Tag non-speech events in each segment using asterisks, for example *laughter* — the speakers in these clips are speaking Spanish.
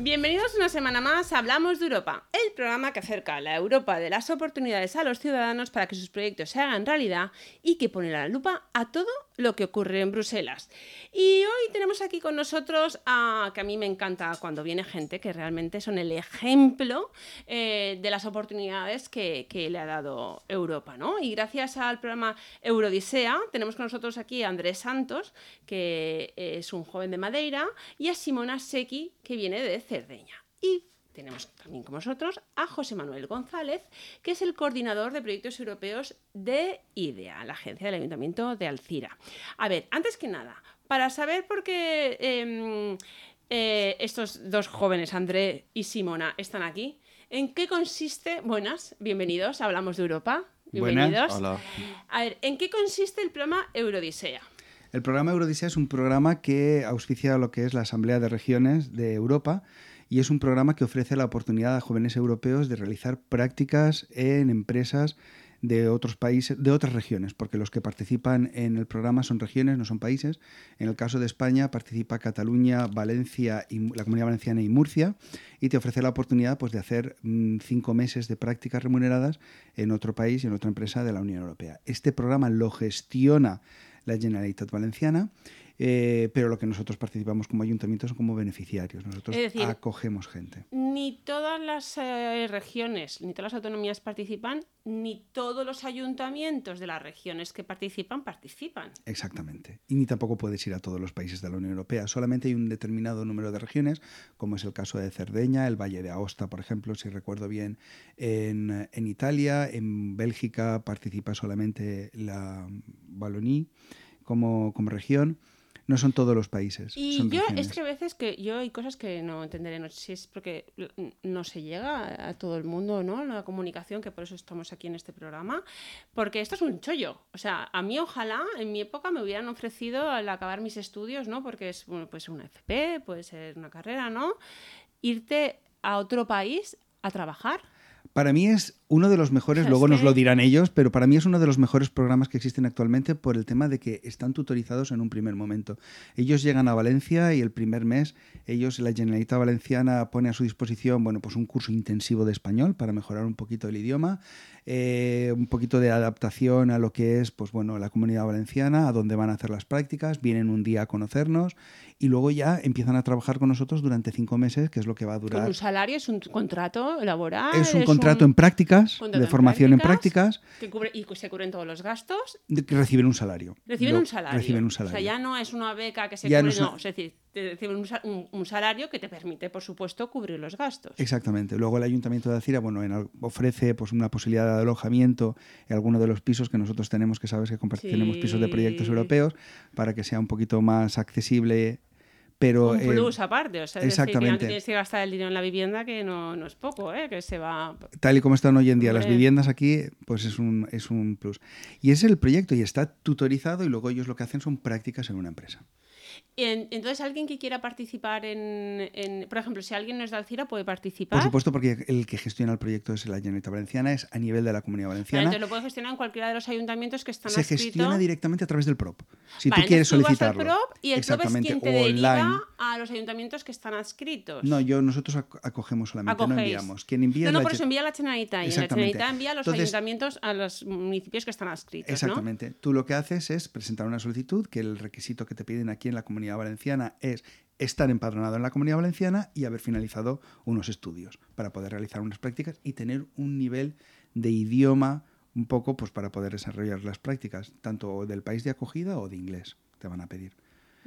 Bienvenidos una semana más a Hablamos de Europa, programa que acerca la Europa de las oportunidades a los ciudadanos para que sus proyectos se hagan realidad y que pone la lupa a todo lo que ocurre en Bruselas. Y hoy tenemos aquí con nosotros a, que a mí me encanta cuando viene gente que realmente son el ejemplo eh, de las oportunidades que, le ha dado Europa, ¿no? Y gracias al programa Eurodisea tenemos con nosotros aquí a Andrés Santos, que es un joven de Madeira, y a Simona Secchi, que viene de Cerdeña. Tenemos también con nosotros a José Manuel González, que es el coordinador de proyectos europeos de IDEA, la agencia del Ayuntamiento de Alcira. A ver, antes que nada, para saber por qué em, eh, estos dos jóvenes, André y Simona, están aquí, ¿en qué consiste? Buenas, bienvenidos, hablamos de Europa. Bienvenidos. Hola. A ver, ¿en qué consiste el programa Eurodisea? El programa Eurodisea es un programa que auspicia lo que es la Asamblea de Regiones de Europa y es un programa que ofrece la oportunidad a jóvenes europeos de realizar prácticas en empresas de otros países, de otras regiones, porque los que participan en el programa son regiones, no son países. En el caso de España participa Cataluña, Valencia y la Comunidad Valenciana y Murcia y te ofrece la oportunidad pues, de hacer mm, cinco meses de prácticas remuneradas en otro país y en otra empresa de la Unión Europea. Este programa lo gestiona la Generalitat Valenciana eh, pero lo que nosotros participamos como ayuntamientos son como beneficiarios. Nosotros decir, acogemos gente. Ni todas las eh, regiones, ni todas las autonomías participan, ni todos los ayuntamientos de las regiones que participan participan. Exactamente. Y ni tampoco puedes ir a todos los países de la Unión Europea. Solamente hay un determinado número de regiones, como es el caso de Cerdeña, el Valle de Aosta, por ejemplo, si recuerdo bien, en, en Italia, en Bélgica participa solamente la Wallonie como, como región. No son todos los países. Y son yo regiones. es que a veces que yo hay cosas que no entenderé, no sé si es porque no se llega a todo el mundo, ¿no? La comunicación, que por eso estamos aquí en este programa, porque esto es un chollo. O sea, a mí ojalá en mi época me hubieran ofrecido al acabar mis estudios, ¿no? Porque es bueno, puede ser una FP, puede ser una carrera, ¿no? Irte a otro país a trabajar. Para mí es uno de los mejores, Es luego nos lo dirán ellos, pero para mí es uno de los mejores programas que existen actualmente por el tema de que están tutorizados en un primer momento. Ellos llegan a Valencia y el primer mes ellos, la Generalitat Valenciana pone a su disposición, bueno, pues un curso intensivo de español para mejorar un poquito el idioma, eh, un poquito de adaptación a lo que es, pues bueno, la comunidad valenciana, a dónde van a hacer las prácticas, vienen un día a conocernos y luego ya empiezan a trabajar con nosotros durante cinco meses, que es lo que va a Con durar un salario, es un contrato laboral. es un contrato en prácticas, de en formación en prácticas, que cubre- y se cubren todos los gastos. de que reciben un salario. Reciben Lo- un salario. Reciben un O sea, ya no es una beca que se Ya no cubre, es no, es decir, te reciben un, sa- un- un salario que te permite, por supuesto, cubrir los gastos. Exactamente. Luego el Ayuntamiento de Alcira bueno, en ofrece pues, una posibilidad de alojamiento en alguno de los pisos que nosotros tenemos, que sabes que compart- Sí. tenemos pisos de proyectos europeos, para que sea un poquito más accesible. Pero, un eh, plus aparte, o sea, es decir, que exactamente. tienes que gastar el dinero en la vivienda que no, no es poco, ¿eh? que se va... tal y como están hoy en día las viviendas aquí, pues es un, es un plus. Y es el proyecto y está tutorizado y luego ellos lo que hacen son prácticas en una empresa. Entonces, alguien que quiera participar en, en- Por ejemplo, si alguien no es de Alcira, puede participar. Por supuesto, porque el que gestiona el proyecto es la Generalitat Valenciana, es a nivel de la Comunidad Valenciana. entonces lo puede gestionar en cualquiera de los ayuntamientos que están se gestiona directamente a través del PROP. Si Vale, tú quieres tú vas al solicitarlo. PROP y el PROP es quien te deriva a los ayuntamientos que están adscritos. No, yo nosotros ac- acogemos solamente, no Acogéis. enviamos. Quien envía No, no, por eso envía a la Generalitat y la. Generalitat envía a los Entonces- ayuntamientos, a los municipios que están adscritos, ¿no? Exactamente. Tú lo que haces es presentar una solicitud, que el requisito que te piden aquí en la Comunidad Valenciana es estar empadronado en la Comunidad Valenciana y haber finalizado unos estudios para poder realizar unas prácticas y tener un nivel de idioma un poco pues para poder desarrollar las prácticas, tanto del país de acogida o de inglés, te van a pedir.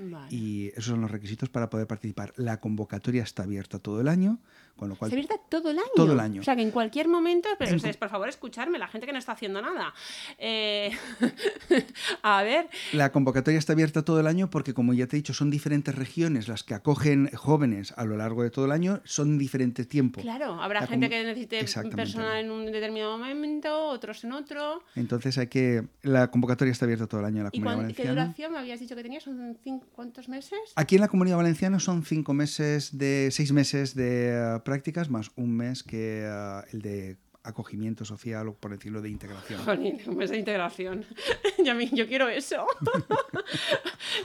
Vale. Y esos son los requisitos para poder participar. La convocatoria está abierta todo el año, con lo cual ¿Se abierta todo el año? Todo el año. O sea, que en cualquier momento... Pero ustedes, por favor, escucharme, la gente que no está haciendo nada. Eh, *laughs* a ver, La convocatoria está abierta todo el año porque, como ya te he dicho, son diferentes regiones las que acogen jóvenes a lo largo de todo el año, son diferente tiempo. claro, habrá La gente que necesite personal en un determinado momento, otros en otro. Entonces hay que... La convocatoria está abierta todo el año la ¿Y cuán- qué duración me habías dicho que tenía? ¿Son cinco, cuántos meses? Aquí en la Comunidad Valenciana son cinco meses de... seis meses de eh, prácticas más un mes que eh, el de acogimiento social o por decirlo de integración. Jolín, pues de integración. *laughs* yo, yo quiero eso. *laughs*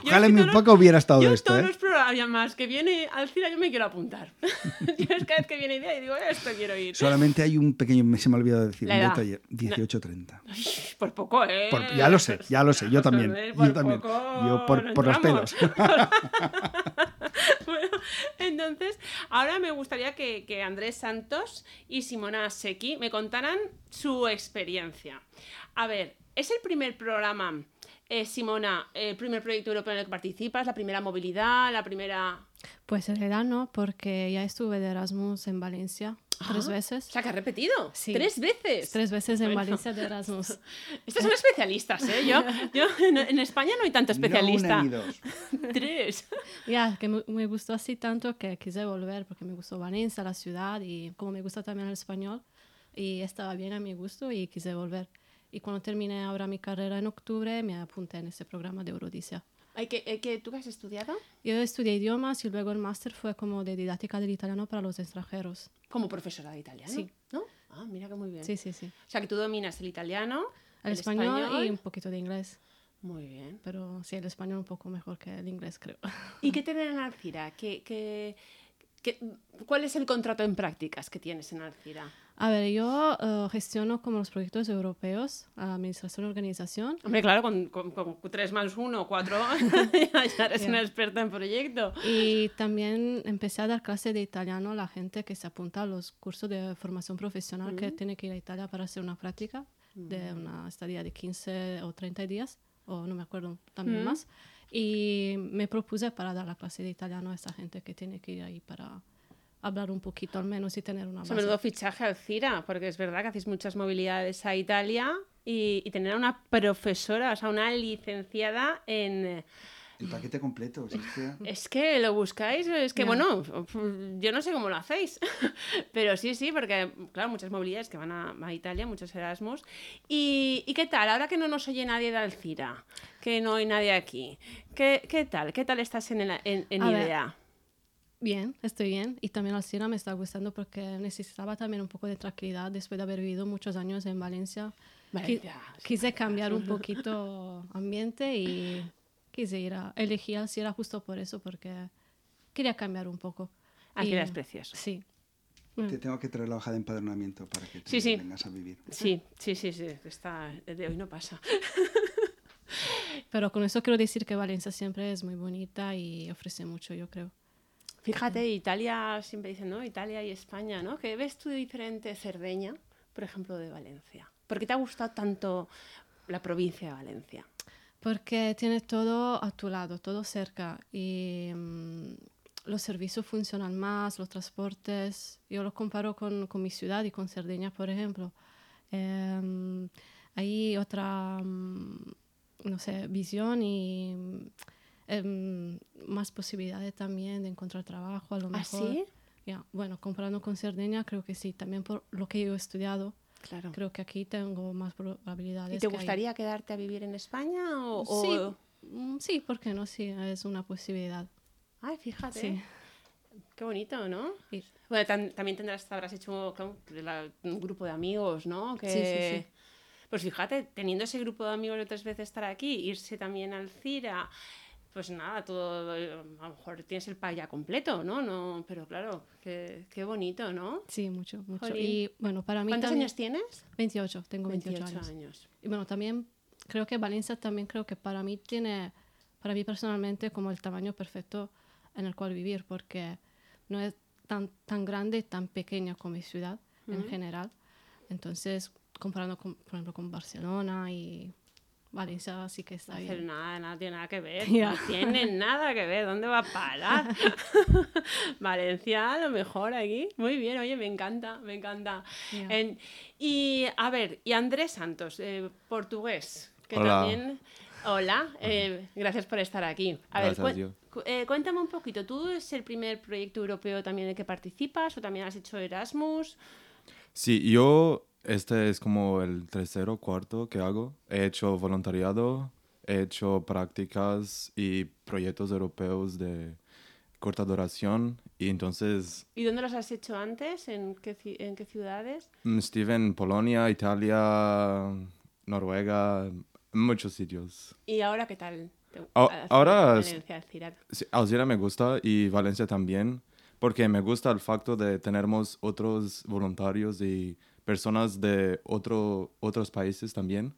Yo Ojalá que mi poco hubiera estado yo esto, todos ¿eh? los programas que viene Alcira yo me quiero apuntar. *laughs* yo es cada vez que viene idea y digo, esto quiero ir. Solamente hay un pequeño, me- se me ha olvidado decir, un detalle, 18-30. Ay, por poco, ¿eh? Por- ya lo sé, ya lo sé, yo también, Joder, yo por también. poco Yo por- no por los pelos. Entonces, ahora me gustaría que, que Andrés Santos y Simona Secchi me contaran su experiencia. A ver, ¿es el primer programa, eh, Simona, el primer proyecto europeo en el que participas, la primera movilidad, la primera... Pues en realidad no, porque ya estuve de Erasmus en Valencia tres veces. O sea, que has repetido. Sí. Tres veces. Tres veces en Bueno. Valencia de Erasmus. *laughs* Estos son especialistas, ¿eh? Yo, yo en, en España no hay tanto especialista. No una ni dos. *laughs* Tres. *laughs* Ya, que me, me gustó así tanto que quise volver porque me gustó Valencia, la ciudad y como me gusta también el español y estaba bien a mi gusto y quise volver. Y cuando terminé ahora mi carrera en octubre me apunté en ese programa de Eurodisia. Hay que, hay que, ¿Tú qué has estudiado? Yo estudié idiomas y luego el máster fue como de didáctica del italiano para los extranjeros. Como profesora de italiano. Sí. ¿No? Ah, mira que muy bien. Sí, sí, sí. O sea, que tú dominas el italiano, El, español, y un poquito de inglés. Muy bien. Pero sí, el español un poco mejor que el inglés, creo. *laughs* ¿Y qué te dan en Alcira? ¿Qué, qué, qué- cuál es el contrato en prácticas que tienes en Alcira? A ver, yo eh, gestiono como los proyectos europeos, administración y organización. Hombre, claro, con, con, con 3 más 1, 4, *laughs* ya eres Ya. una experta en proyecto. Y también empecé a dar clase de italiano a la gente que se apunta a los cursos de formación profesional que tiene que ir a Italia para hacer una práctica de una estadía de 15 o 30 días, o no me acuerdo también Mm. más. Y me propuse para dar la clase de italiano a esa gente que tiene que ir ahí para hablar un poquito al menos y tener una base. menudo fichaje Alcira, porque es verdad que hacéis muchas movilidades a Italia y, y tener a una profesora, o sea, una licenciada en... El paquete completo. si es que- lo buscáis, es que bueno, yo no sé cómo lo hacéis, *laughs* pero sí, sí, porque claro, muchas movilidades que van a, a Italia, muchos Erasmus. ¿Y, y qué tal? Ahora que no nos oye nadie de Alcira, que no hay nadie aquí, ¿qué, qué tal? ¿Qué tal estás en, el- en, en ver, idea? Bien, estoy bien. Y también Alcira me está gustando porque necesitaba también un poco de tranquilidad después de haber vivido muchos años en Valencia. Sí. Quise cambiar un *laughs* poquito ambiente y quise ir a elegí Alcira justo por eso, porque quería cambiar un poco. Alcira Y- es precioso. Sí. Te tengo que traer la hoja de empadronamiento para que te Sí, sí. vengas a vivir. Sí, sí, sí, sí, está, de hoy no pasa. Pero con eso quiero decir que Valencia siempre es muy bonita y ofrece mucho, yo creo. Fíjate, Italia, siempre dicen, ¿no? Italia y España, ¿no? ¿Qué ves tú diferente Cerdeña, por ejemplo, de Valencia? ¿Por qué te ha gustado tanto la provincia de Valencia? Porque tiene todo a tu lado, todo cerca. Y mm, los servicios funcionan más, los transportes. Yo lo comparo con, con mi ciudad y con Cerdeña, por ejemplo. Em, hay otra, mm, no sé, visión y em, más posibilidades también de encontrar trabajo, a lo ¿Ah, mejor. sí? Ya, Bueno, comparando con Cerdeña, creo que sí. También por lo que yo he estudiado, Claro. creo que aquí tengo más probabilidades. ¿Y te que gustaría quedarte a vivir en España o...? o- Sí, mm, sí, ¿por qué no? Sí, es una posibilidad. Ay, fíjate. Sí. Qué bonito, ¿no? Y- Bueno, tam- también tendrás, habrás hecho claro, la- un grupo de amigos, ¿no? Que... Sí, sí, sí. Pues fíjate, teniendo ese grupo de amigos de tres veces estar aquí, irse también al CIRA, pues nada, todo, a lo mejor tienes el pack ya completo, ¿no? no pero claro, qué, qué bonito, ¿no? Sí, mucho, mucho. Jolín. Y bueno, para mí ¿Cuántos también... años tienes? 28, tengo 28, años. Y bueno, también creo que Valencia también creo que para mí tiene, para mí personalmente, como el tamaño perfecto en el cual vivir, porque no es tan, tan grande y tan pequeña como mi ciudad en general. Entonces, comparando con, por ejemplo, con Barcelona y Valencia, sí que está No bien. nada, nada tiene nada que ver. *laughs* No tiene nada que ver. ¿Dónde va a parar? *laughs* *laughs* Valencia, a lo mejor aquí. Muy bien, oye, me encanta, me encanta. En- y a ver, y Andrés Santos, eh, portugués, que Hola. también. Hola, eh, gracias por estar aquí. A Gracias, ver, yo. cu- eh, cuéntame un poquito, ¿tú es el primer proyecto europeo también en el que participas o también has hecho Erasmus? Sí, yo, este es como el tercero, cuarto que hago. He hecho voluntariado, he hecho prácticas y proyectos europeos de corta duración y entonces ¿Y dónde los has hecho antes? ¿En qué, en qué ciudades? mm, estuve en Polonia, Italia, Noruega, muchos sitios. ¿Y ahora qué tal? A- ahora Alcira me gusta y Valencia también, porque me gusta el facto de tenermos otros voluntarios y personas de otro, otros países también.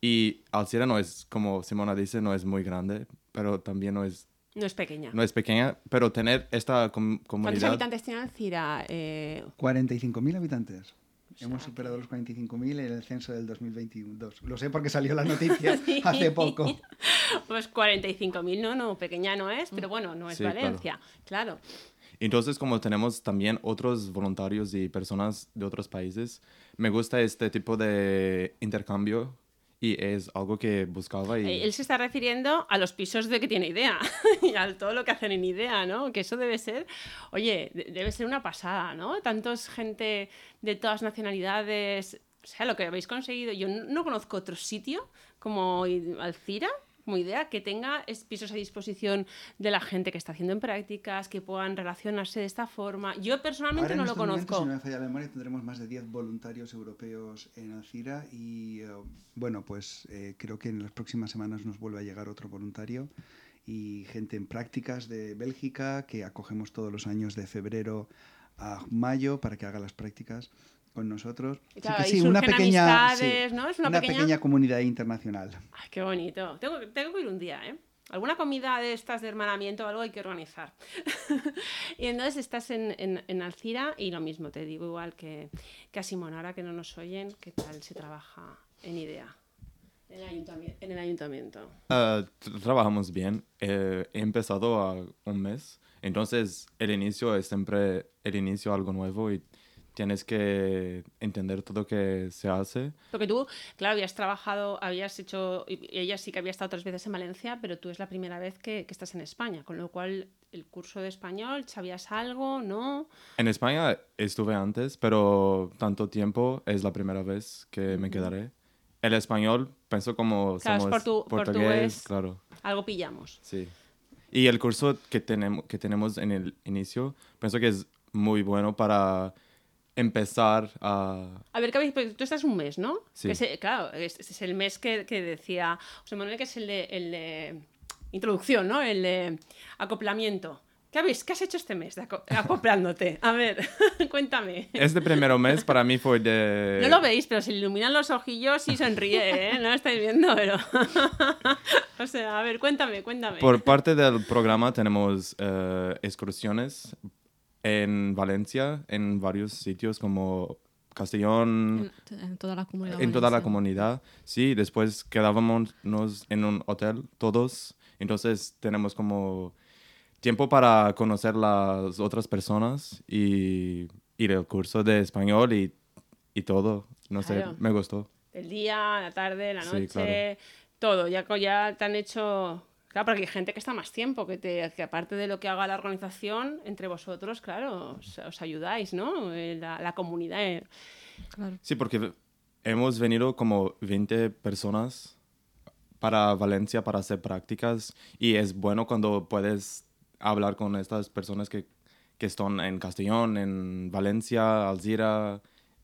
Y Alcira no es, como Simona dice, no es muy grande, pero también no es, No es pequeña. no es pequeña, pero tener esta com- ¿Cuántos comunidad... habitantes tiene Alcira? Eh, 45.000 habitantes. Hemos sea superado los 45.000 en el censo del 2022. Lo sé porque salió la noticia *laughs* hace poco. pues 45.000, no, no, pequeña no es, Mm. pero bueno, no es Sí, claro. Valencia, claro. Entonces, como tenemos también otros voluntarios y personas de otros países, me gusta este tipo de intercambio y es algo que buscaba y... Eh, Él se está refiriendo a los pisos de que tiene idea *laughs* y a todo lo que hacen en idea, ¿no? Que eso debe ser, oye, de- debe ser una pasada, ¿no? Tantos gente de todas nacionalidades, o sea, lo que habéis conseguido. Yo no no conozco otro sitio como Alcira, como idea, que tenga pisos a disposición de la gente que está haciendo en prácticas, que puedan relacionarse de esta forma. Yo personalmente Ahora, no lo conozco. si no me falla la memoria, tendremos más de 10 voluntarios europeos en Alcira y, eh, bueno, pues eh, creo que en las próximas semanas nos vuelve a llegar otro voluntario y gente en prácticas de Bélgica que acogemos todos los años de febrero a mayo para que haga las prácticas con nosotros. Claro, Así ahí que sí, una pequeña, amistades, ¿no? Es una pequeña- pequeña comunidad internacional. Ay, qué bonito. Tengo, tengo que ir un día, ¿eh? Alguna comida de estas de hermanamiento o algo hay que organizar. *laughs* y entonces estás en, en, en Alcira y lo mismo, te digo igual que, que a Simón, ahora que no nos oyen, ¿qué tal se trabaja en IDEA? En el ayuntamiento. En el ayuntamiento. Ah, tra- trabajamos bien. Eh, he empezado a un mes, entonces el inicio es siempre el inicio algo nuevo y tienes que entender todo lo que se hace. Porque tú, claro, habías trabajado, habías hecho, ella sí que había estado tres veces en Valencia, pero tú es la primera vez que, que estás en España, con lo cual el curso de español, ¿sabías algo? ¿No? En España estuve antes, pero tanto tiempo es la primera vez que me quedaré. El español, pienso como Claro, es somos portu- portugués, portugués. claro, Algo pillamos. sí. Y el curso que tenemos, que tenemos en el inicio, pienso que es muy bueno para empezar a... A ver, ¿qué habéis? porque tú estás un mes, ¿no? Sí. Que ese- claro, es, es el mes que, que decía José Manuel, que es el de, el de introducción, ¿no? El de acoplamiento. ¿Qué, habéis, ¿Qué has hecho este mes de aco- acoplándote? A ver, *laughs* cuéntame. Este primer mes para mí fue de... No lo veis, pero se le iluminan los ojillos y sonríe, ¿eh? No lo estáis viendo, pero... *laughs* o sea, a ver, cuéntame, cuéntame. Por parte del programa tenemos eh, excursiones en Valencia, en varios sitios como Castellón, En, en toda la comunidad. en toda la comunidad. Sí, después quedábamos en un hotel todos, entonces tenemos como tiempo para conocer las otras personas y ir al curso de español y, y todo. No Claro. sé, me gustó. El día, la tarde, la Sí, noche, claro. todo. Ya, ya te han hecho. Claro, porque hay gente que está más tiempo, que, te, que aparte de lo que haga la organización, entre vosotros, claro, os, os ayudáis, ¿no? Eh, La, la comunidad. eh. Claro. Sí, porque hemos venido como 20 personas para Valencia para hacer prácticas y es bueno cuando puedes hablar con estas personas que, que están en Castellón, en Valencia, Alzira.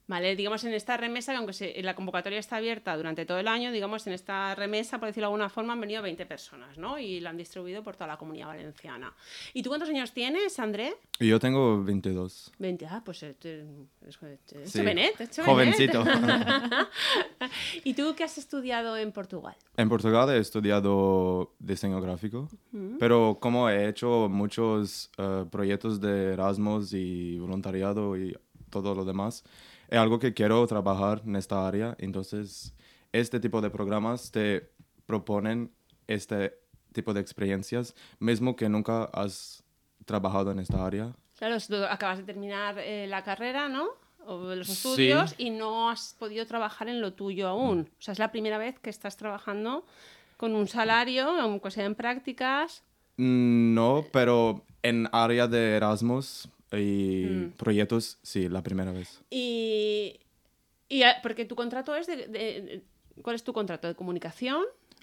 Vale, digamos en esta remesa, que aunque se- la convocatoria está abierta durante todo el año, digamos en esta remesa, por decirlo de alguna forma, han venido 20 personas, ¿no? Y la han distribuido por toda la comunidad valenciana. ¿Y tú cuántos años tienes, André? Yo tengo 22. 20. Ah, pues eh, es, Sí, jovenet, es jovenet. Jovencito. *laughs* ¿Y tú qué has estudiado en Portugal? En Portugal he estudiado diseño gráfico, pero como he hecho muchos eh, proyectos de Erasmus y voluntariado y todo lo demás, es algo que quiero trabajar en esta área. Entonces, este tipo de programas te proponen este tipo de experiencias, mismo que nunca has trabajado en esta área. Claro, acabas de terminar eh, la carrera, ¿no? O los Sí. estudios y no has podido trabajar en lo tuyo aún. O sea, es la primera vez que estás trabajando con un salario, aunque sea en prácticas. Mm, No, pero en área de Erasmus y proyectos, sí, la primera vez. Y, y eh, porque tu contrato es de, de- ¿Cuál es tu contrato? ¿De comunicación?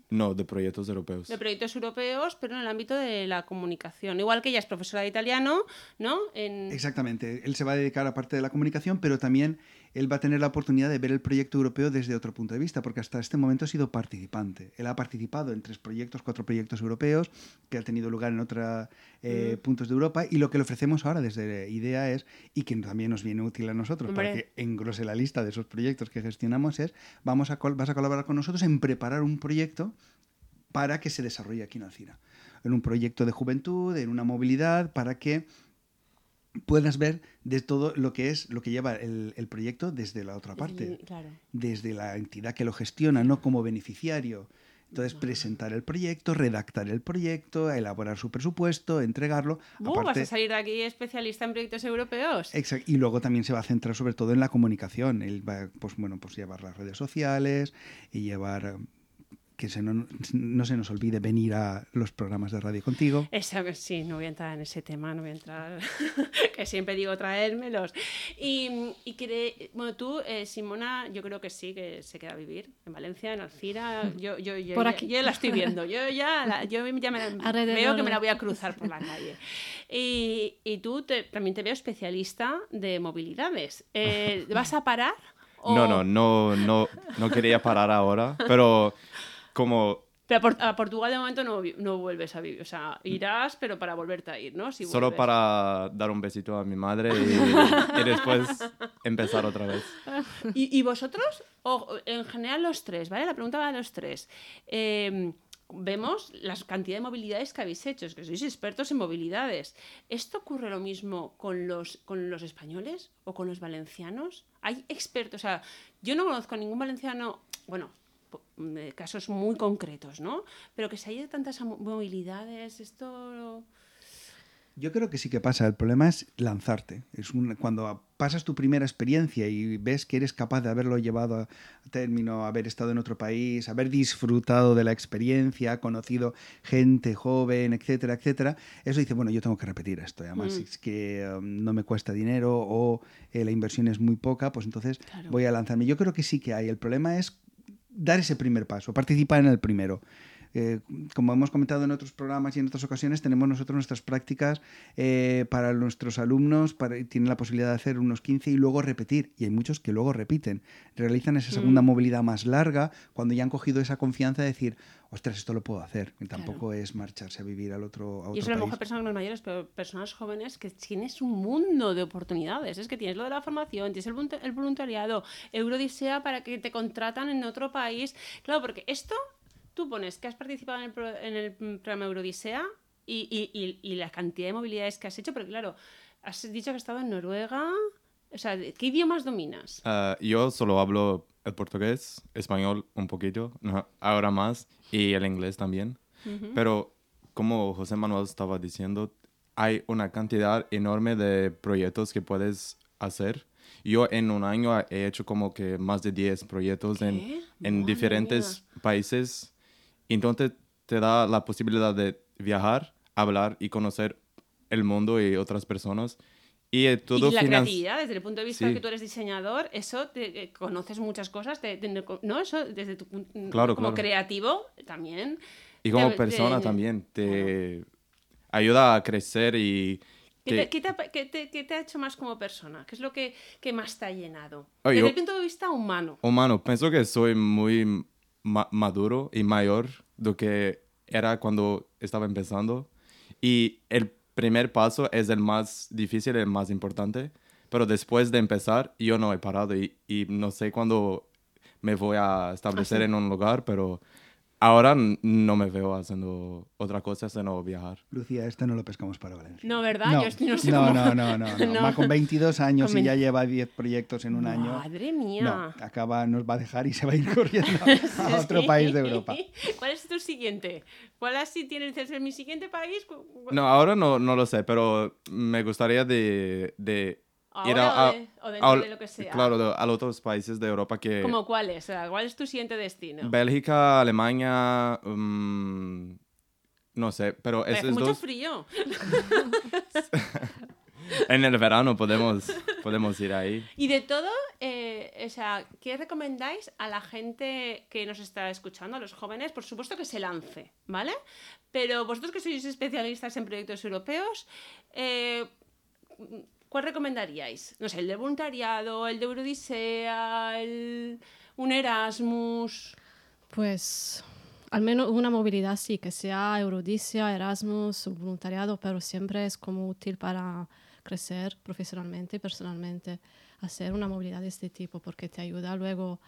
No, de proyectos europeos. De proyectos europeos, pero en el ámbito de la comunicación. Igual que ella es profesora de italiano, ¿no? En... Exactamente. Él se va a dedicar a parte de la comunicación, pero también él va a tener la oportunidad de ver el proyecto europeo desde otro punto de vista, porque hasta este momento ha sido participante. Él ha participado en tres proyectos, cuatro proyectos europeos, que han tenido lugar en otros eh, mm. puntos de Europa, y lo que le ofrecemos ahora desde IDEA es, y que también nos viene útil a nosotros, para que engrose la lista de esos proyectos que gestionamos, es, vamos a vas a colaborar con nosotros en preparar un proyecto para que se desarrolle aquí en Alcira. En un proyecto de juventud, en una movilidad, para que puedas ver de todo lo que es lo que lleva el, proyecto desde la otra parte, desde la entidad que lo gestiona, no como beneficiario. Entonces, presentar el proyecto, redactar el proyecto, elaborar su presupuesto, entregarlo. ¿Vas a salir de aquí especialista en proyectos europeos? Exacto. Y luego también se va a centrar sobre todo en la comunicación. Él va, pues bueno, pues llevar las redes sociales y llevar que se no, no, se nos olvide venir a los programas de radio contigo. Eso, sí, no voy a entrar en ese tema, no voy a entrar, *laughs* que siempre digo traérmelos. Y, y que, bueno, tú, eh, Simona, yo creo que sí, que se queda a vivir en Valencia, en Alcira. Yo, yo, yo, por aquí. yo la estoy viendo, yo ya, yo ya me, *laughs* veo que me la voy a cruzar por la calle. Y, y tú también te veo especialista de movilidades. Eh, ¿Vas a parar? No, no, no, no, no quería parar ahora, pero como... Pero a, Portugal de momento no, no, vuelves a vivir. O sea, irás, pero para volverte a ir, ¿no? Si Solo para dar un besito a mi madre y, después empezar otra vez. ¿Y, y vosotros? O, en general los tres, ¿vale? La pregunta va a los tres. Em, vemos la cantidad de movilidades que habéis hecho, es que sois expertos en movilidades. ¿Esto ocurre lo mismo con los, con los españoles o con los valencianos? ¿Hay expertos? O sea, yo no conozco a ningún valenciano, bueno, casos muy concretos, ¿no? Pero que se haya tantas movilidades, esto... Yo creo que sí que pasa. El problema es lanzarte. Es cuando pasas tu primera experiencia y ves que eres capaz de haberlo llevado a término, haber estado en otro país, haber disfrutado de la experiencia, conocido gente joven, etcétera, etcétera, eso dice, bueno, yo tengo que repetir esto. Además, mm. es que um, no me cuesta dinero o eh, la inversión es muy poca, pues entonces voy a lanzarme. Yo creo que sí que hay. El problema es dar ese primer paso, participar en el primero. Eh, como hemos comentado en otros programas y en otras ocasiones, tenemos nosotros nuestras prácticas eh, para nuestros alumnos, para, tienen la posibilidad de hacer unos 15 y luego repetir. Y hay muchos que luego repiten, realizan esa segunda mm. movilidad más larga cuando ya han cogido esa confianza de decir, ostras, esto lo puedo hacer. Y tampoco es marcharse a vivir al otro, a otro Y eso a lo mejor personas mayores, pero personas jóvenes que tienes un mundo de oportunidades. Es que tienes lo de la formación, tienes el, voluntariado, Eurodisea para que te contratan en otro país. Claro, porque esto tú pones que has participado en el, programa Eurodisea y, y, la cantidad de movilidades que has hecho, porque claro, has dicho que has estado en Noruega. O sea, ¿qué idiomas dominas? Ah, yo solo hablo el portugués, español un poquito, ahora más, y el inglés también. Pero como José Manuel estaba diciendo, hay una cantidad enorme de proyectos que puedes hacer. Yo en un año he hecho como que más de 10 proyectos en, en diferentes países. Entonces te da la posibilidad de viajar, hablar y conocer el mundo y otras personas. Y, eh, todo y la creatividad, desde el punto de vista que tú eres diseñador, eso te, eh, conoces muchas cosas, ¿no? Eso desde tu claro, como creativo también. Y como persona también, te ayuda a crecer y... ¿Qué te, ha hecho más como persona? ¿Qué es lo que, más te ha llenado? desde el punto de vista humano. Humano, pienso que soy muy maduro y mayor de lo que era cuando estaba empezando. Y el primer paso es el más difícil, el más importante, pero después de empezar yo no he parado y, y no sé cuándo me voy a establecer en un lugar, pero Ahora no me veo haciendo otra cosa sino viajar. Lucía, este no lo pescamos para Valencia. No, ¿verdad? No, Yo no, sé no, no, no, no, *laughs* Va con 22 años y ya lleva 10 proyectos en un año. Madre mía. No, acaba, nos va a dejar y se va a ir *laughs* corriendo a otro país de Europa. *laughs* ¿Cuál es tu siguiente? ¿Cuál así tienes que ser mi siguiente país? No, ahora no, no lo sé, pero me gustaría de, de a, o, de, lo que sea. Claro, a otros países de Europa que... ¿Cómo cuáles? ¿Cuál es tu siguiente destino? Bélgica, Alemania... Mm, no sé, pero es mucho frío. *laughs* en el verano podemos podemos ir ahí. Y de todo, eh, o sea, ¿qué recomendáis a la gente que nos está escuchando, a los jóvenes? Por supuesto que se lance, ¿vale? Pero vosotros que sois especialistas en proyectos europeos, eh, ¿cuál recomendaríais? No sé, el de voluntariado, el de Eurodisea, el, un Erasmus. Pues al menos una movilidad sí, que sea Eurodisea, Erasmus o voluntariado, pero siempre es como útil para crecer profesionalmente y personalmente, hacer una movilidad de este tipo, porque te ayuda luego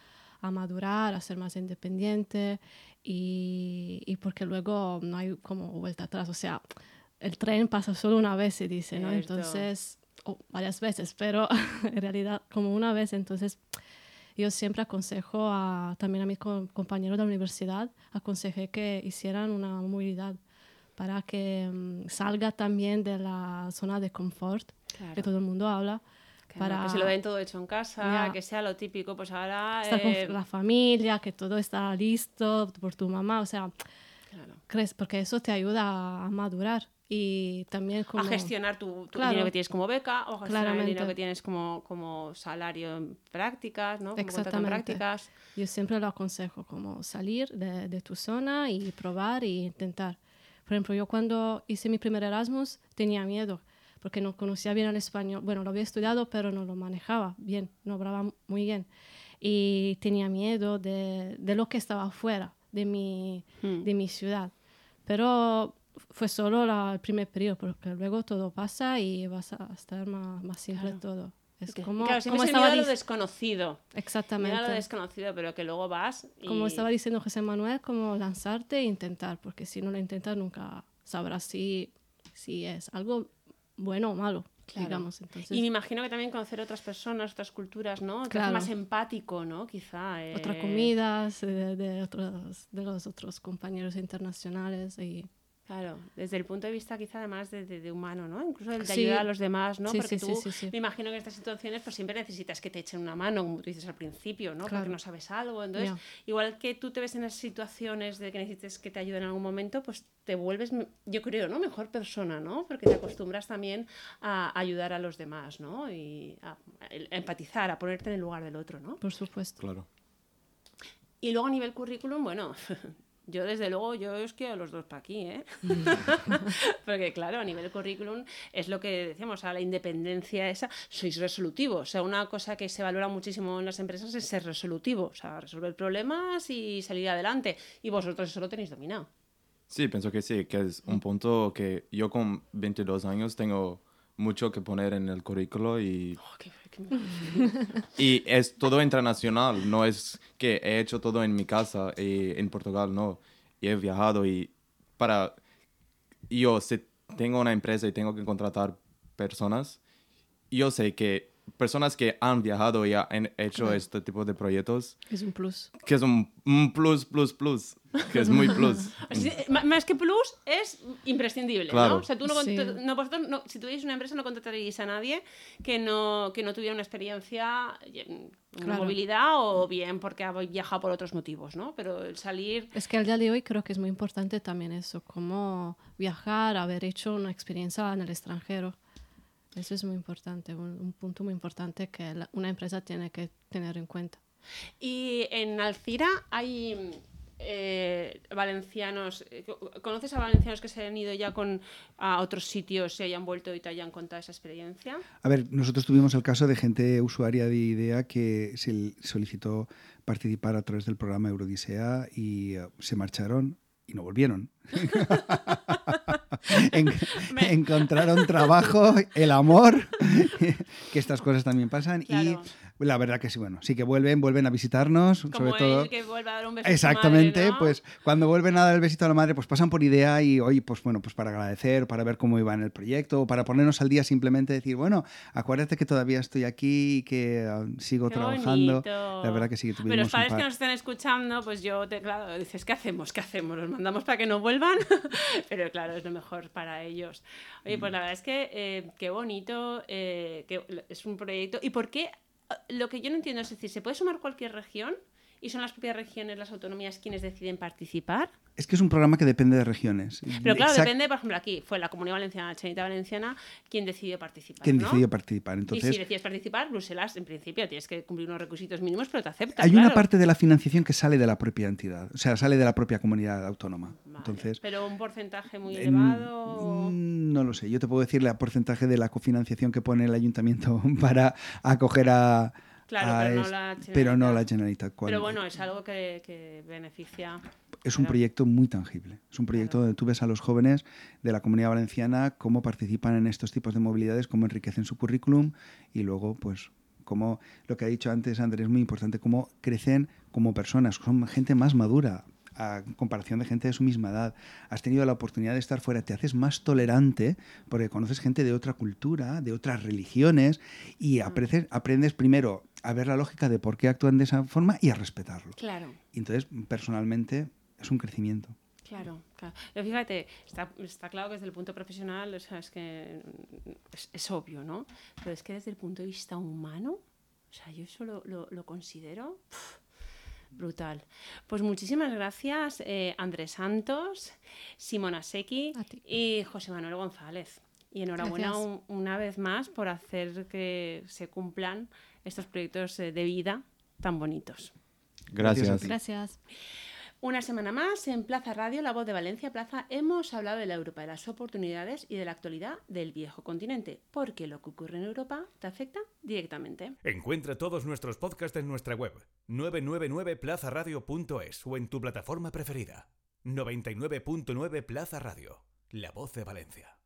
a madurar, a ser más independiente y, y porque luego no hay como vuelta atrás. O sea, el tren pasa solo una vez, se dice, ¿no? Cierto. Entonces, o varias veces, pero *laughs* en realidad como una vez, entonces yo siempre aconsejo a, también a mis co- compañeros de la universidad, aconsejé que hicieran una movilidad para que mm, salga también de la zona de confort Claro. que todo el mundo habla, Que, no, para que se lo den todo hecho en casa, Ya. que sea lo típico, pues ahora... estar eh, con la familia, que todo está listo por tu mamá, o sea, claro. crees, porque eso te ayuda a madurar y también como... a gestionar tu, tu Claro. dinero que tienes como beca o gestionar el Claramente. dinero que tienes como, como salario en prácticas, ¿no? Como contrato en Exactamente. prácticas. Yo siempre lo aconsejo, como salir de, de tu zona y probar y intentar. Por ejemplo, yo cuando hice mi primer Erasmus tenía miedo, porque no conocía bien el español. Bueno, lo había estudiado, pero no lo manejaba bien, no hablaba muy bien. Y tenía miedo de, de lo que estaba afuera de mi, Hmm. de mi ciudad. Pero fue solo la- el primer periodo, porque luego todo pasa y vas a estar más, más simple Claro. todo. Es Porque, como, claro, como es estaba miedo a lo desconocido. Miedo a Exactamente. lo desconocido, pero que luego vas y... Como estaba diciendo José Manuel, como lanzarte e intentar, porque si no lo intentas nunca sabrás si, si es algo bueno o malo, Claro. digamos. Entonces, Y me imagino que también conocer otras personas, otras culturas, ¿no? Claro. más empático, ¿no? Quizá. eh, otras comidas eh, de, otros, de los otros compañeros internacionales y Claro, desde el punto de vista quizá además de, de- de humano, ¿no? Incluso el de Sí. ayudar a los demás, ¿no? Sí, Porque sí, tú, sí, sí, sí. me imagino que en estas situaciones pues siempre necesitas que te echen una mano, como tú dices al principio, ¿no? Porque no sabes algo. Entonces, igual que tú te ves en esas situaciones de que necesites que te ayuden en algún momento, pues te vuelves, yo creo, ¿no? Mejor persona, ¿no? Porque te acostumbras también a ayudar a los demás, ¿no? Y a, a empatizar, a ponerte en el lugar del otro, ¿no? por supuesto. Claro. Y luego a nivel currículum, bueno, *laughs* yo desde luego, yo os quiero a los dos para aquí, ¿eh? *laughs* Porque claro, a nivel currículum es lo que decíamos, o sea, la independencia esa, sois resolutivos. O sea, una cosa que se valora muchísimo en las empresas es ser resolutivo, o sea, resolver problemas y salir adelante. Y vosotros eso lo tenéis dominado. Sí, pienso que sí, que es un punto que yo con 22 años tengo mucho que poner en el currículo y, Oh, qué- qué- *laughs* y es todo internacional, no es que he hecho todo en mi casa y en Portugal, no. Y he viajado y para yo si tengo una empresa y tengo que contratar personas, yo sé que personas que han viajado y han hecho este tipo de proyectos, Es un plus. que es un, un plus, plus, plus, que es muy plus. *laughs* Sí, Más que plus, es imprescindible, Claro. ¿no? O sea, tú no, Sí. no, vosotros no- si tuvierais una empresa no contrataríais a nadie que no, que no tuviera una experiencia en Claro. movilidad o bien porque ha viajado por otros motivos, ¿no? Pero el salir... Es que al día de hoy creo que es muy importante también eso, como viajar, haber hecho una experiencia en el extranjero. Eso es muy importante, un, un punto muy importante que la- una empresa tiene que tener en cuenta. Y en Alcira hay eh, valencianos, eh, ¿conoces a valencianos que se han ido ya con, a otros sitios y hayan vuelto y te hayan contado esa experiencia? A ver, nosotros tuvimos el caso de gente usuaria de IDEA que se solicitó participar a través del programa Eurodisea y eh, se marcharon y no volvieron. *laughs* En- encontraron trabajo, el amor, *laughs* que estas cosas también pasan Claro. y la verdad que sí, bueno, sí que vuelven, vuelven a visitarnos, Como sobre todo. el que vuelve a dar un a su Exactamente, madre, ¿no? pues cuando vuelven a dar el besito a la madre, pues pasan por idea y hoy, pues bueno, pues para agradecer, para ver cómo iba en el proyecto, o para ponernos al día simplemente decir, bueno, acuérdate que todavía estoy aquí y que ah, sigo Qué trabajando. bonito. La verdad que sí que tuvimos Pero los padres que nos estén escuchando, pues yo, te, claro, dices, ¿qué hacemos? ¿Qué hacemos? ¿Los mandamos para que no vuelvan? *laughs* Pero claro, es lo mejor para ellos. Oye, Mm. pues la verdad es que eh, qué bonito, eh, que es un proyecto. ¿Y por qué? Lo que yo no entiendo es decir, ¿se puede sumar cualquier región? ¿Y son las propias regiones, las autonomías, quienes deciden participar? Es que es un programa que depende de regiones. Pero claro, depende, por ejemplo, aquí fue la Comunidad Valenciana, la Chanita Valenciana, quien decidió participar. quien ¿no? decidió participar. y Entonces, si decides participar, Bruselas, en principio, tienes que cumplir unos requisitos mínimos, pero te acepta. hay una parte de la financiación que sale de la propia entidad, o sea, sale de la propia comunidad autónoma. Vale, Entonces, Pero un porcentaje muy en- elevado. mm, no lo sé. Yo te puedo decir el porcentaje de la cofinanciación que pone el ayuntamiento *laughs* para acoger a. Claro, a pero no la pero no la Generalitat. Pero bueno, es algo que, que beneficia. es un proyecto muy tangible. Es un proyecto Claro. donde tú ves a los jóvenes de la comunidad valenciana cómo participan en estos tipos de movilidades, cómo enriquecen su currículum y luego, pues, cómo lo que ha dicho antes Andrés es muy importante, cómo crecen como personas, son gente más madura a comparación de gente de su misma edad. Has tenido la oportunidad de estar fuera, te haces más tolerante porque conoces gente de otra cultura, de otras religiones y aprendes, aprendes primero a ver la lógica de por qué actúan de esa forma y a respetarlo. Claro. Y entonces, personalmente, es un crecimiento. Claro, claro. Pero fíjate, está, está claro que desde el punto profesional, o sea, es que es, es obvio, ¿no? Pero es que desde el punto de vista humano, o sea, yo eso lo, lo- lo considero brutal. Pues muchísimas gracias, eh, Andrés Santos, Simona Secchi y José Manuel González. Y enhorabuena un- una vez más por hacer que se cumplan estos proyectos eh, de vida tan bonitos. Gracias. Gracias. Una semana más en Plaza Radio, La Voz de Valencia Plaza, hemos hablado de la Europa, de las oportunidades y de la actualidad del viejo continente, porque lo que ocurre en Europa te afecta directamente. Encuentra todos nuestros podcasts en nuestra web 999plazaradio.es o en tu plataforma preferida. 99.9 Plaza Radio, la voz de Valencia.